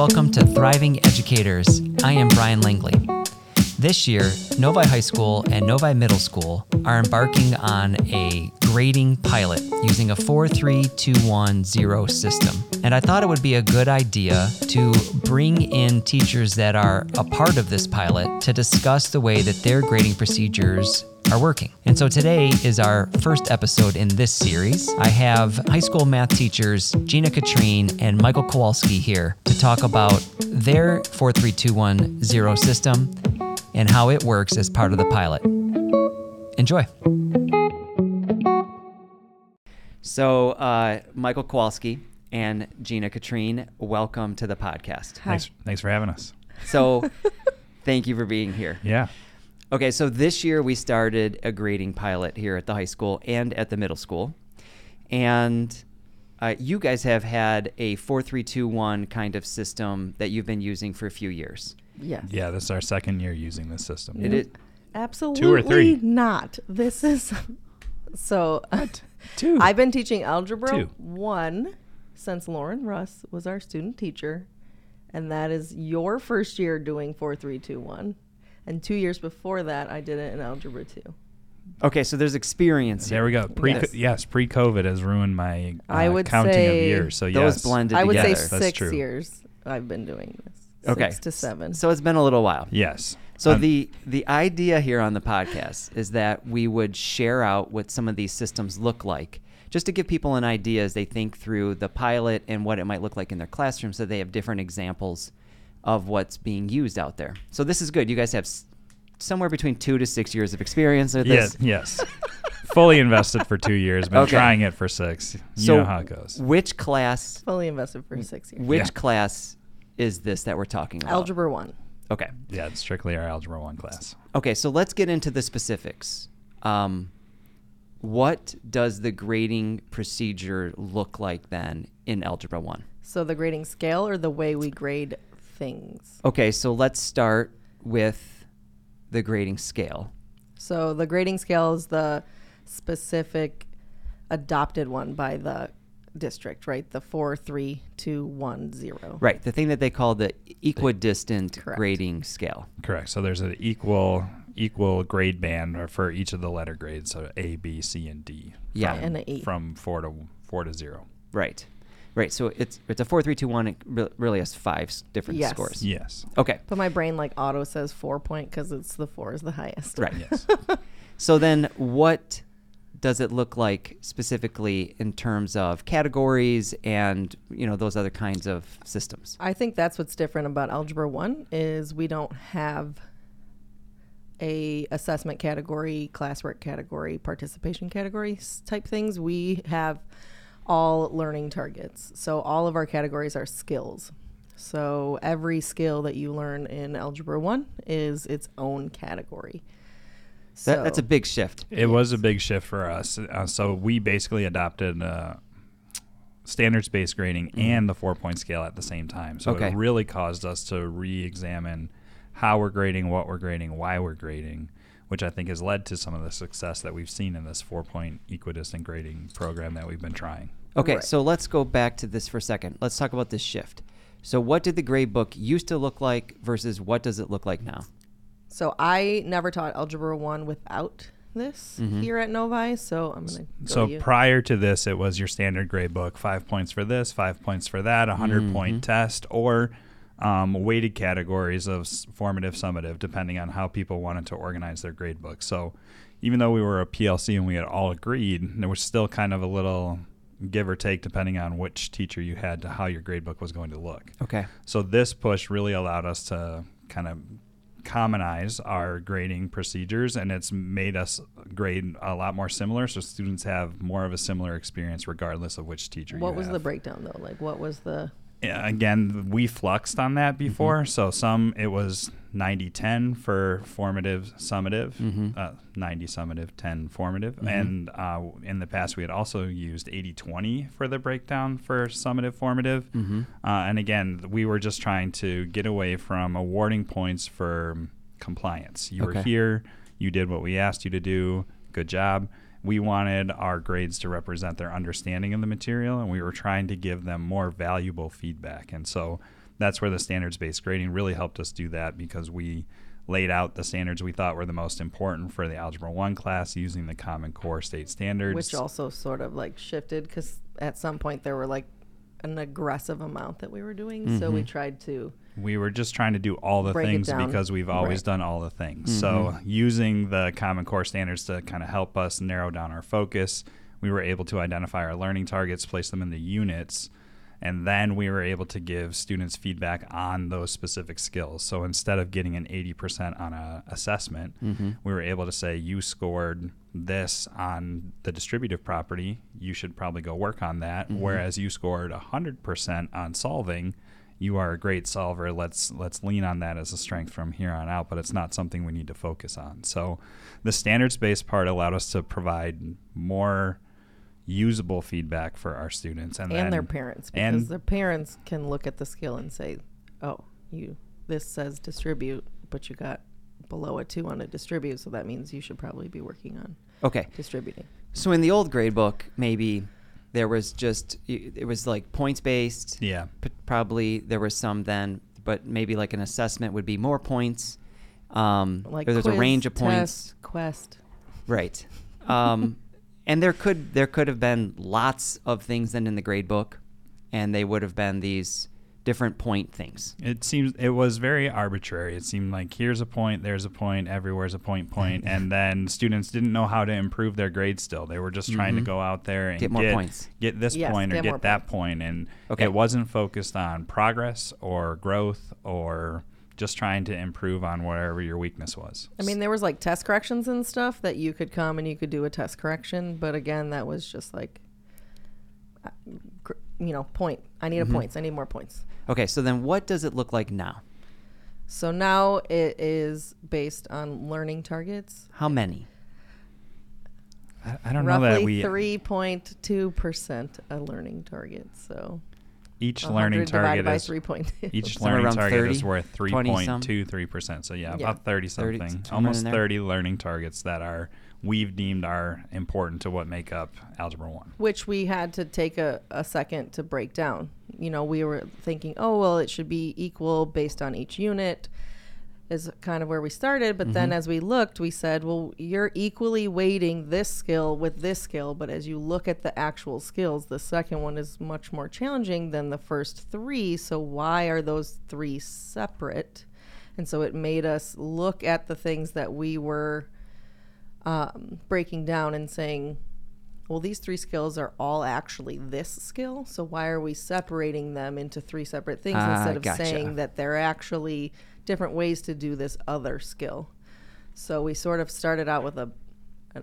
welcome to Thriving Educators. I am Brian Langley. This year, Novi High School and Novi Middle School are embarking on a grading pilot using a 43210 system. And I thought it would be a good idea to bring in teachers that are a part of this pilot to discuss the way that their grading procedures are working. And so today is our first episode in this series. I have high school math teachers Gina Catrine and Michael Kowalski here to talk about their 43210 system and how it works as part of the pilot. Enjoy. So, uh, Michael Kowalski and Gina Catrine, welcome to the podcast. Thanks, thanks for having us. So, thank you for being here. Yeah. Okay, so this year we started a grading pilot here at the high school and at the middle school. And uh, you guys have had a 4321 kind of system that you've been using for a few years. Yes. Yeah, this is our second year using this system. It is, Absolutely two or three? not. This is so. what? Two. I've been teaching algebra Two. one since Lauren Russ was our student teacher, and that is your first year doing four three two one, and two years before that I did it in algebra two. okay, so there's experience. there we go. Pre Yes. yes, pre-COVID has ruined my uh, I would counting of say years. So Those yes, blended I would together. say That's six true. years I've been doing this. Okay. Six to seven. So it's been a little while. Yes. So Um, the the idea here on the podcast is that we would share out what some of these systems look like, just to give people an idea as they think through the pilot and what it might look like in their classroom, so they have different examples of what's being used out there. So this is good. You guys have s- somewhere between two to six years of experience with yes, this. yes. Fully invested for two years. Been Okay. trying it for six. You so know how it goes. which class? Fully invested for six years. Which Yeah. class is this that we're talking about? Algebra one. Okay. Yeah, it's strictly our algebra one class. Okay, so let's get into the specifics. Um, what does the grading procedure look like then in Algebra 1? So the grading scale or the way we grade things. Okay, so let's start with the grading scale. So the grading scale is the specific adopted one by the district, right? The four, three, two, one, zero. Right, the thing that they call the equidistant Correct. grading scale. Correct. So there's an equal equal grade band for each of the letter grades. So A, B, C, and D. Yeah. From, And a E. from four to four to zero. Right. Right, so it's it's a 4 3 2 1 it re- really has five s- different Yes. scores. Yes. Okay. But my brain like auto says four point because it's the four is the highest. Right. Yes. So then, what does it look like specifically in terms of categories and you know those other kinds of systems? I think that's what's different about algebra one is we don't have a assessment category, classwork category, participation category s- type things. We have all learning targets. So all of our categories are skills. So every skill that you learn in algebra one is its own category. That, that's a big shift. It was a big shift for us. Uh, so we basically adopted uh, standards based grading and the four point scale at the same time. So Okay. it really caused us to re examine how we're grading, what we're grading, why we're grading, which I think has led to some of the success that we've seen in this four point equidistant grading program that we've been trying. Okay, Right. so let's go back to this for a second. Let's talk about this shift. So, what did the grade book used to look like versus what does it look like now? So I never taught algebra one without this mm-hmm. here at Novi. So I'm gonna. Go So to you. prior to this, it was your standard grade book: five points for this, five points for that, a 100 point mm-hmm. test, or um, weighted categories of formative, summative, depending on how people wanted to organize their grade book. So even though we were a PLC and we had all agreed, there was still kind of a little give or take depending on which teacher you had to how your grade book was going to look. Okay. So this push really allowed us to kind of commonize our grading procedures and it's made us grade a lot more similar so students have more of a similar experience regardless of which teacher what you was have. the breakdown though? Like what was the Yeah, again we fluxed on that before. So some it was 90 10 for formative summative uh, 90 summative 10 formative. And uh, in the past we had also used 80 20 for the breakdown for summative formative. Uh, and again we were just trying to get away from awarding points for compliance. You Okay. were here you did what we asked you to do good job we wanted our grades to represent their understanding of the material and we were trying to give them more valuable feedback and so that's where the standards based grading really helped us do that because we laid out the standards we thought were the most important for the Algebra 1 class using the Common Core state standards. Which also sort of like shifted because at some point there were like an aggressive amount that we were doing. So we mm-hmm. tried to. We were just trying to do all the Break things because we've always Right. done all the things. So mm-hmm. using the Common Core standards to kind of help us narrow down our focus, we were able to identify our learning targets, place them in the units, and then we were able to give students feedback on those specific skills. So instead of getting an 80% on a assessment, mm-hmm. we were able to say you scored this on the distributive property, you should probably go work on that. Mm-hmm. Whereas you scored 100% on solving, you are a great solver. Let's let's lean on that as a strength from here on out, but it's not something we need to focus on. So the standards based part allowed us to provide more usable feedback for our students and, and then, their parents because and their parents can look at the skill and say, "Oh, you this says distribute, but you got below a two on a distribute, so that means you should probably be working on Okay. distributing." So in the old grade book, maybe there was just it was like points based. Yeah. P- probably there was some then, but maybe like an assessment would be more points. Um, Like or there's a range of points. test, quest. Right. Um, and there could there could have been lots of things then in the grade book, and they would have been these different point things. It seems it was very arbitrary. It seemed like here's a point, there's a point, everywhere's a point, point, and then students didn't know how to improve their grades. Still, they were just trying to Mhm. go out there and Get more points. get this Yes, point or get get that points. point, and Okay. it wasn't focused on progress or growth or just trying to improve on whatever your weakness was. I mean, there was like test corrections and stuff that you could come and you could do a test correction, but again, that was just like, gr- you know, point. I need Mm-hmm. a points. I need more points. Okay, so then what does it look like now? So now it is based on learning targets. How many? I, I don't know that Roughly we three point two percent a learning target. So each learning target by is three point two. each Somewhere learning around target is worth 20 some? 3.23 percent. So yeah, Yeah. about 30 30, something, somewhere in almost 30 learning targets that are we've deemed are important to what make up algebra one. which we had to take a, a second to break down. You know, we were thinking, oh, well, it should be equal based on each unit, is kind of where we started. But then mm-hmm. as we looked, we said, well, you're equally weighting this skill with this skill. But as you look at the actual skills, the second one is much more challenging than the first three. So why are those three separate? And so it made us look at the things that we were um, breaking down and saying, well, these three skills are all actually this skill. So why are we separating them into three separate things Ah, instead of gotcha. saying that they're actually different ways to do this other skill? So we sort of started out with a, a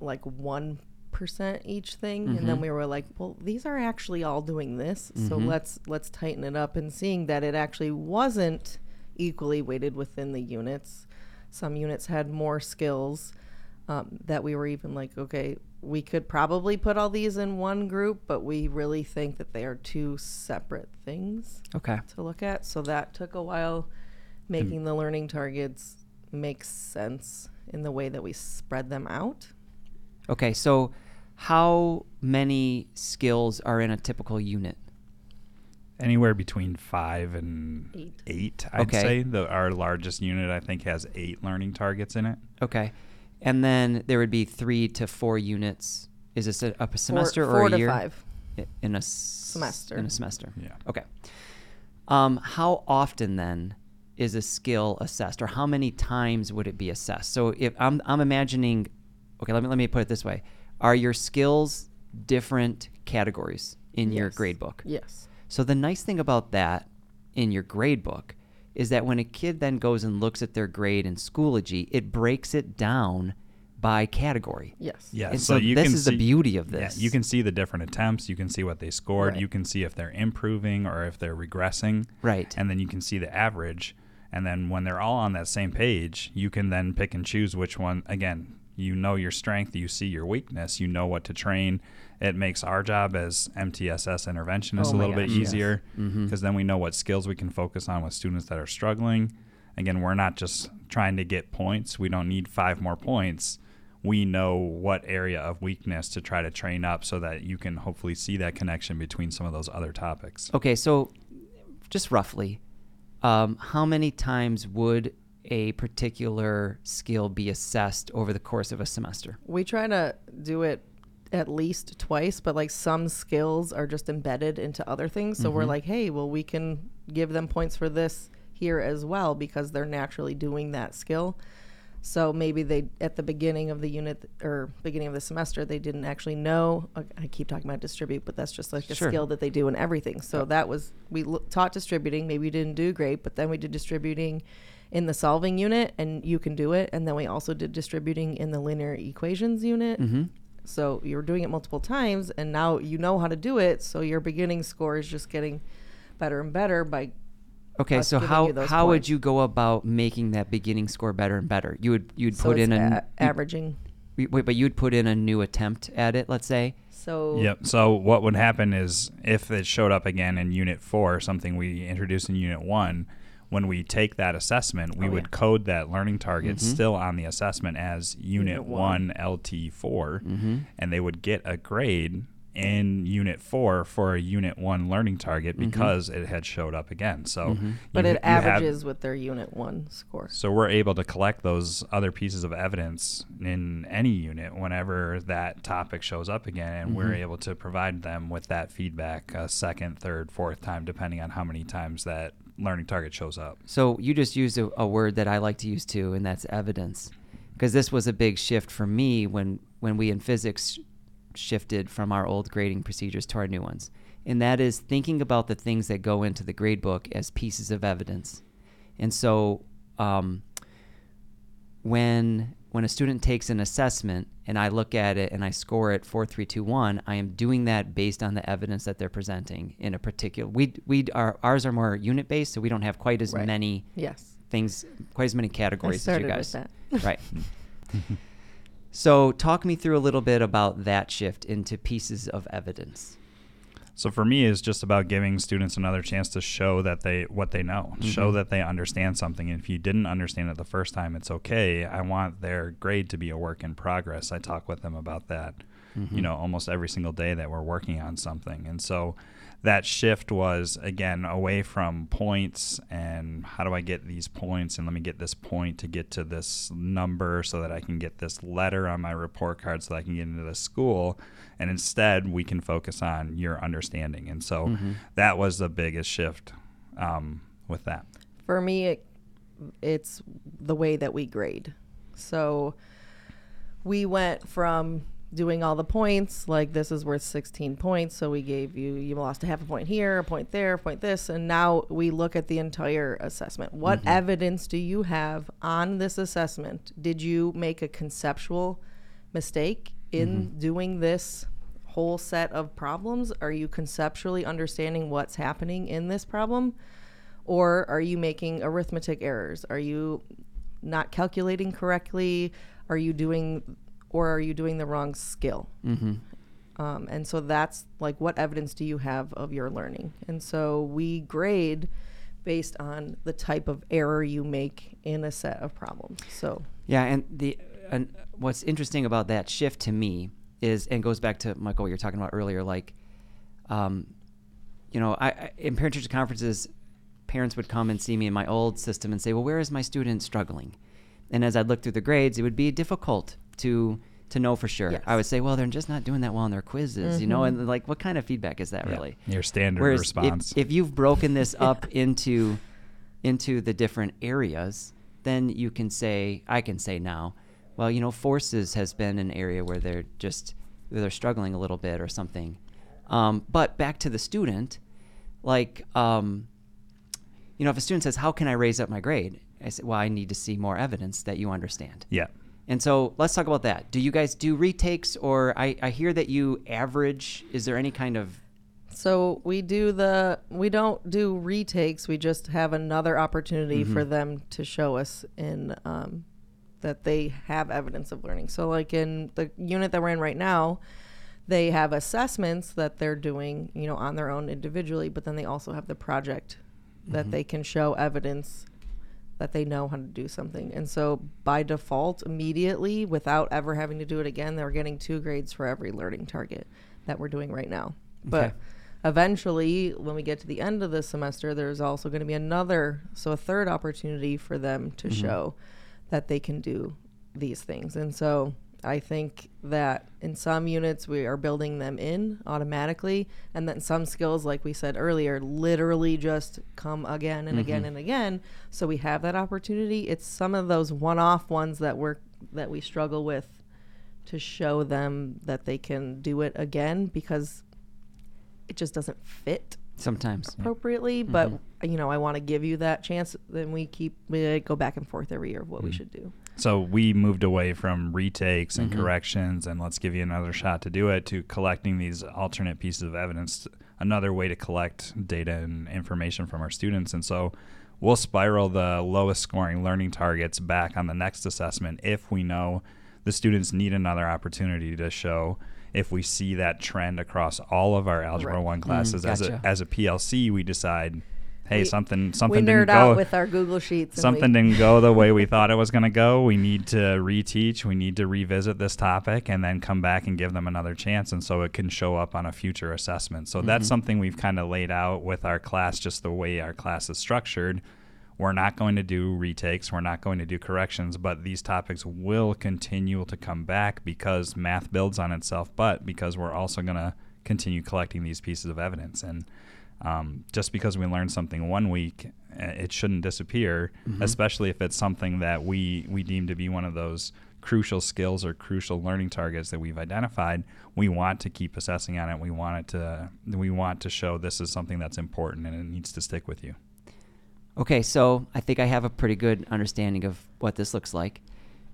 like one percent each thing, and Mm-hmm. then we were like, well, these are actually all doing this. So let's let's tighten it up and seeing that it actually wasn't equally weighted within the units. Some units had more skills um, that we were even like, okay, we could probably put all these in one group, but we really think that they are two separate things Okay. to look at. So that took a while making the learning targets make sense in the way that we spread them out. Okay, so how many skills are in a typical unit? Anywhere between five and Eight. eight, I'd Okay. say. The, our largest unit, I think, has eight learning targets in it. Okay. And then there would be three to four units. Is this a, a semester four, or four a to year? five. In a s- Semester. In a semester. Yeah. Okay. Um, how often then is a skill assessed, or how many times would it be assessed? So if I'm I'm imagining, okay, let me let me put it this way: Are your skills different categories in your grade book? Yes. So the nice thing about that in your grade book is that when a kid then goes and looks at their grade in Schoology, it breaks it down by category. Yes. Yeah, And so, so you this can is the beauty of yeah, this. you can see the different attempts. You can see what they scored. Right. You can see if they're improving or if they're regressing. Right. And then you can see the average. And then when they're all on that same page, you can then pick and choose which one. Again, you know your strength, you see your weakness, you know what to train. It makes our job as MTSS interventionists Oh a my little bit gosh, yes. easier Mm-hmm. because then we know what skills we can focus on with students that are struggling. Again, we're not just trying to get points. We don't need five more points. We know what area of weakness to try to train up so that you can hopefully see that connection between some of those other topics. Okay, so just roughly, um, how many times would a particular skill be assessed over the course of a semester? We try to do it at least twice, but like some skills are just embedded into other things. So we're Mm-hmm. like, hey, well, we can give them points for this here as well because they're naturally doing that skill. So maybe they at the beginning of the unit or beginning of the semester they didn't actually know. I keep talking about distribute, but that's just like a Sure. skill that they do in everything. So that was we l- taught distributing. Maybe we didn't do great, but then we did distributing in the solving unit, and you can do it. And then we also did distributing in the linear equations unit. Mm-hmm. So you're doing it multiple times, and now you know how to do it. So your beginning score is just getting better and better by Okay, so giving how you those how would you go about making that beginning score better and better? You would you'd so put it's in a a- n- you- averaging. wait, wait, but you'd put in a new attempt at it. Let's say. So Yep. So what would happen is if it showed up again in Unit Four, something we introduced in Unit One, when we take that assessment, we Oh, would yeah. code that learning target Mhm. still on the assessment as Unit, Unit One one. LT 4 Mm-hmm. and they would get a grade in Unit Four for a Unit One learning target Mhm. because it had showed up again. So, Mhm. but you- it you have- averages with their unit one score. so we're able to collect those other pieces of evidence in any unit whenever that topic shows up again, and we're Mhm. able to provide them with that feedback a second, third, fourth time, depending on how many times that learning target shows up. So you just used a, a word that I like to use too, and that's evidence, because this was a big shift for me when when we in physics shifted from our old grading procedures to our new ones, and that is thinking about the things that go into the grade book as pieces of evidence, and so um, when when a student takes an assessment and I look at it and I score it four, three, two, one, I am doing that based on the evidence that they're presenting in a particular. We we are ours are more unit based, so we don't have quite as Right. many Yes. things, quite as many I categories as you started guys. with that. Right. so talk me through a little bit about that shift into pieces of evidence. So for me, it's just about giving students another chance to show that they what they know, show Mhm. that they understand something. And if you didn't understand it the first time, it's okay. I want their grade to be a work in progress. I talk with them about that, Mhm. you know, almost every single day that we're working on something. And so that shift was again away from points and how do I get these points and let me get this point to get to this number so that I can get this letter on my report card so that I can get into the school. And instead, we can focus on your understanding. And so Mhm. that was the biggest shift um, with that. For me, it, it's the way that we grade. So we went from doing all the points, like this is worth 16 points. So we gave you, you lost a half a point here, a point there, a point this. And now we look at the entire assessment. What Mhm. evidence do you have on this assessment? Did you make a conceptual mistake in Mhm. doing this whole set of problems? Are you conceptually understanding what's happening in this problem? Or are you making arithmetic errors? Are you not calculating correctly? Are you doing, or are you doing the wrong skill? Mm-hmm. Um, and so that's like, what evidence do you have of your learning? And so we grade based on the type of error you make in a set of problems. So Yeah, and the and what's interesting about that shift to me is, and goes back to Michael what you're talking about earlier, like, um, you know, I, I in parent teacher conferences, parents would come and see me in my old system and say, well, where is my student struggling? And as I'd look through the grades, it would be difficult to to know for sure. Yes. I would say, well, they're just not doing that well in their quizzes, you know, and like, what kind of feedback is that Yeah. really? Your standard Whereas response. If, if you've broken this up into into the different areas, then you can say, I can say now, well, you know, forces has been an area where they're just where they're struggling a little bit or something. Um, but back to the student, like, um, you know, if a student says, "How can I raise up my grade?" I say, "Well, I need to see more evidence that you understand." yeah. And so let's talk about that. Do you guys do retakes, or I, I hear that you average? Is there any kind of So we do the we don't do retakes. We just have another opportunity for Mm-hmm. them to show us in um, that they have evidence of learning. So like in the unit that we're in right now, they have assessments that they're doing, you know, on their own individually, but then they also have the project that Mhm. they can show evidence that they know how to do something. And so by default, immediately, without ever having to do it again, they're getting two grades for every learning target that we're doing right now. But Okay. eventually, when we get to the end of the semester, there's also going to be another, so a third opportunity for them to mm-hmm. show that they can do these things. And so I think that in some units we are building them in automatically, and then some skills, like we said earlier, literally just come again and again mm-hmm. and again. So we have that opportunity. It's some of those one-off ones that we're that we struggle with to show them that they can do it again because it just doesn't fit Sometimes. appropriately. But mm-hmm. you know, I want to give you that chance. Then we keep we go back and forth every year of what we mm-hmm. should do. So we moved away from retakes and Mhm. corrections and let's give you another shot to do it to collecting these alternate pieces of evidence, another way to collect data and information from our students. And so we'll spiral the lowest scoring learning targets back on the next assessment if we know the students need another opportunity to show if we see that trend across all of our algebra Right. 1 classes as gotcha. a as a PLC we decide hey We- something We something didn't nerd go out with our Google sheets. and something we, didn't go the way we thought it was going to go. We need to reteach. We need to revisit this topic and then come back and give them another chance. And so it can show up on a future assessment. So that's mm-hmm. something we've kind of laid out with our class, just the way our class is structured. We're not going to do retakes. We're not going to do corrections, but these topics will continue to come back because math builds on itself, but because we're also going to continue collecting these pieces of evidence. And um, just because we learn something one week, uh, it shouldn't disappear, especially if it's something that we, we deem to be one of those crucial skills or crucial learning targets that we've identified. We want to keep assessing on it. We want it to we want to show this is something that's important and it needs to stick with you. Okay, so I think I have a pretty good understanding of what this looks like.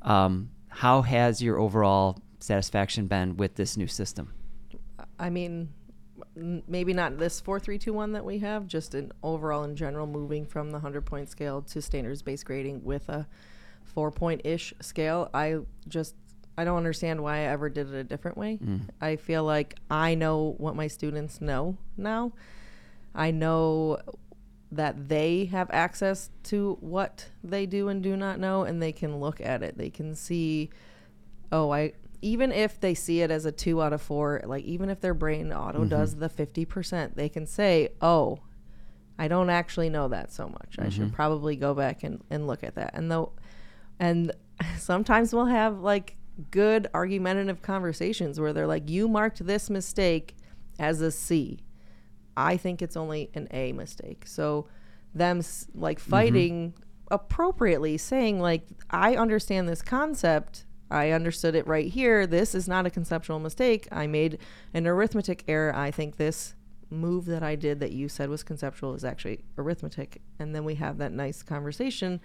Um, how has your overall satisfaction been with this new system? I mean, n- maybe not this four three two one that we have. Just an overall in general, moving from the hundred point scale to standards based grading with a four point ish scale. I just I don't understand why I ever did it a different way. Mm. I feel like I know what my students know now. I know that they have access to what they do and do not know and they can look at it. They can see oh, I even if they see it as a 2 out of 4, like even if their brain auto mm-hmm. does the 50%, they can say, "Oh, I don't actually know that so much. I should mm-hmm. probably go back and, and look at that." And though and sometimes we'll have like good argumentative conversations where they're like, "You marked this mistake as a C. I think it's only an A mistake. So them like mm-hmm. fighting appropriately saying like I understand this concept. I understood it right here. This is not a conceptual mistake. I made an arithmetic error. I think this move that I did that you said was conceptual is actually arithmetic. And then we have that nice conversation.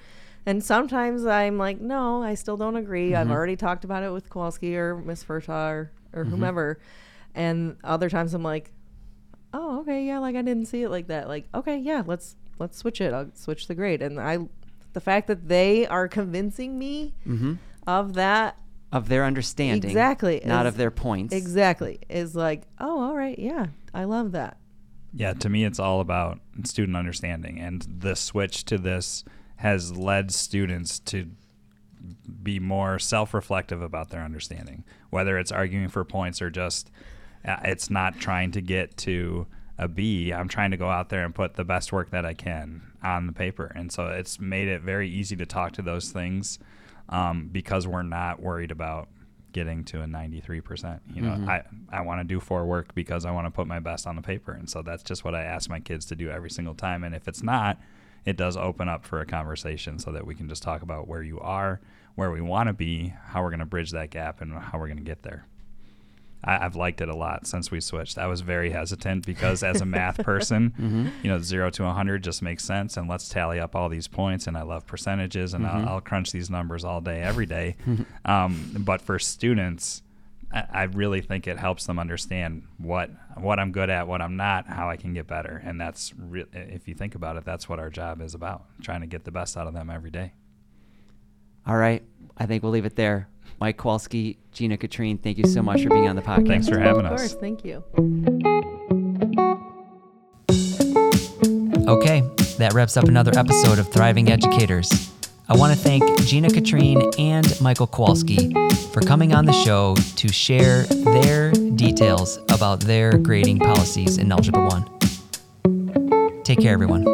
And sometimes I'm like, no, I still don't agree. I've already talked about it with Kowalski or Miss Furtaw or, or whomever. And other times I'm like, oh okay yeah like i didn't see it like that like okay yeah let's let's switch it i'll switch the grade and i the fact that they are convincing me Mm-hmm. Of that Of their understanding, Exactly, not is- of their points. exactly is like oh all right yeah i love that Yeah, to me, it's all about student understanding, and the switch to this has led students to be more self-reflective about their understanding, whether it's arguing for points or just uh, it's not trying to get to a B. I'm trying to go out there and put the best work that I can on the paper, and so it's made it very easy to talk to those things um, because we're not worried about getting to a 93%. You know, I, I want to do four work because I want to put my best on the paper. And so that's just what I ask my kids to do every single time. And if it's not, it does open up for a conversation so that we can just talk about where you are, where we want to be, how we're going to bridge that gap, and how we're going to get there. I, I've liked it a lot since we switched. I was very hesitant because as a math person, you know, zero to 100 just makes sense. And let's tally up all these points. And I love percentages and I'll, I'll crunch these numbers all day, every day. um, but for students, I, I really think it helps them understand what what I'm good at, what I'm not, how I can get better. And that's, re- if you think about it, that's what our job is about, trying to get the best out of them every day. All right, I think we'll leave it there. Mike Kowalski, Gina Catrine, thank you so much for being on the podcast. Thanks for having us. of course thank you Okay, that wraps up another episode of Thriving Educators. I want to thank Gina Catrine and Michael Kowalski for coming on the show to share their details about their grading policies in Algebra 1. Take care, everyone.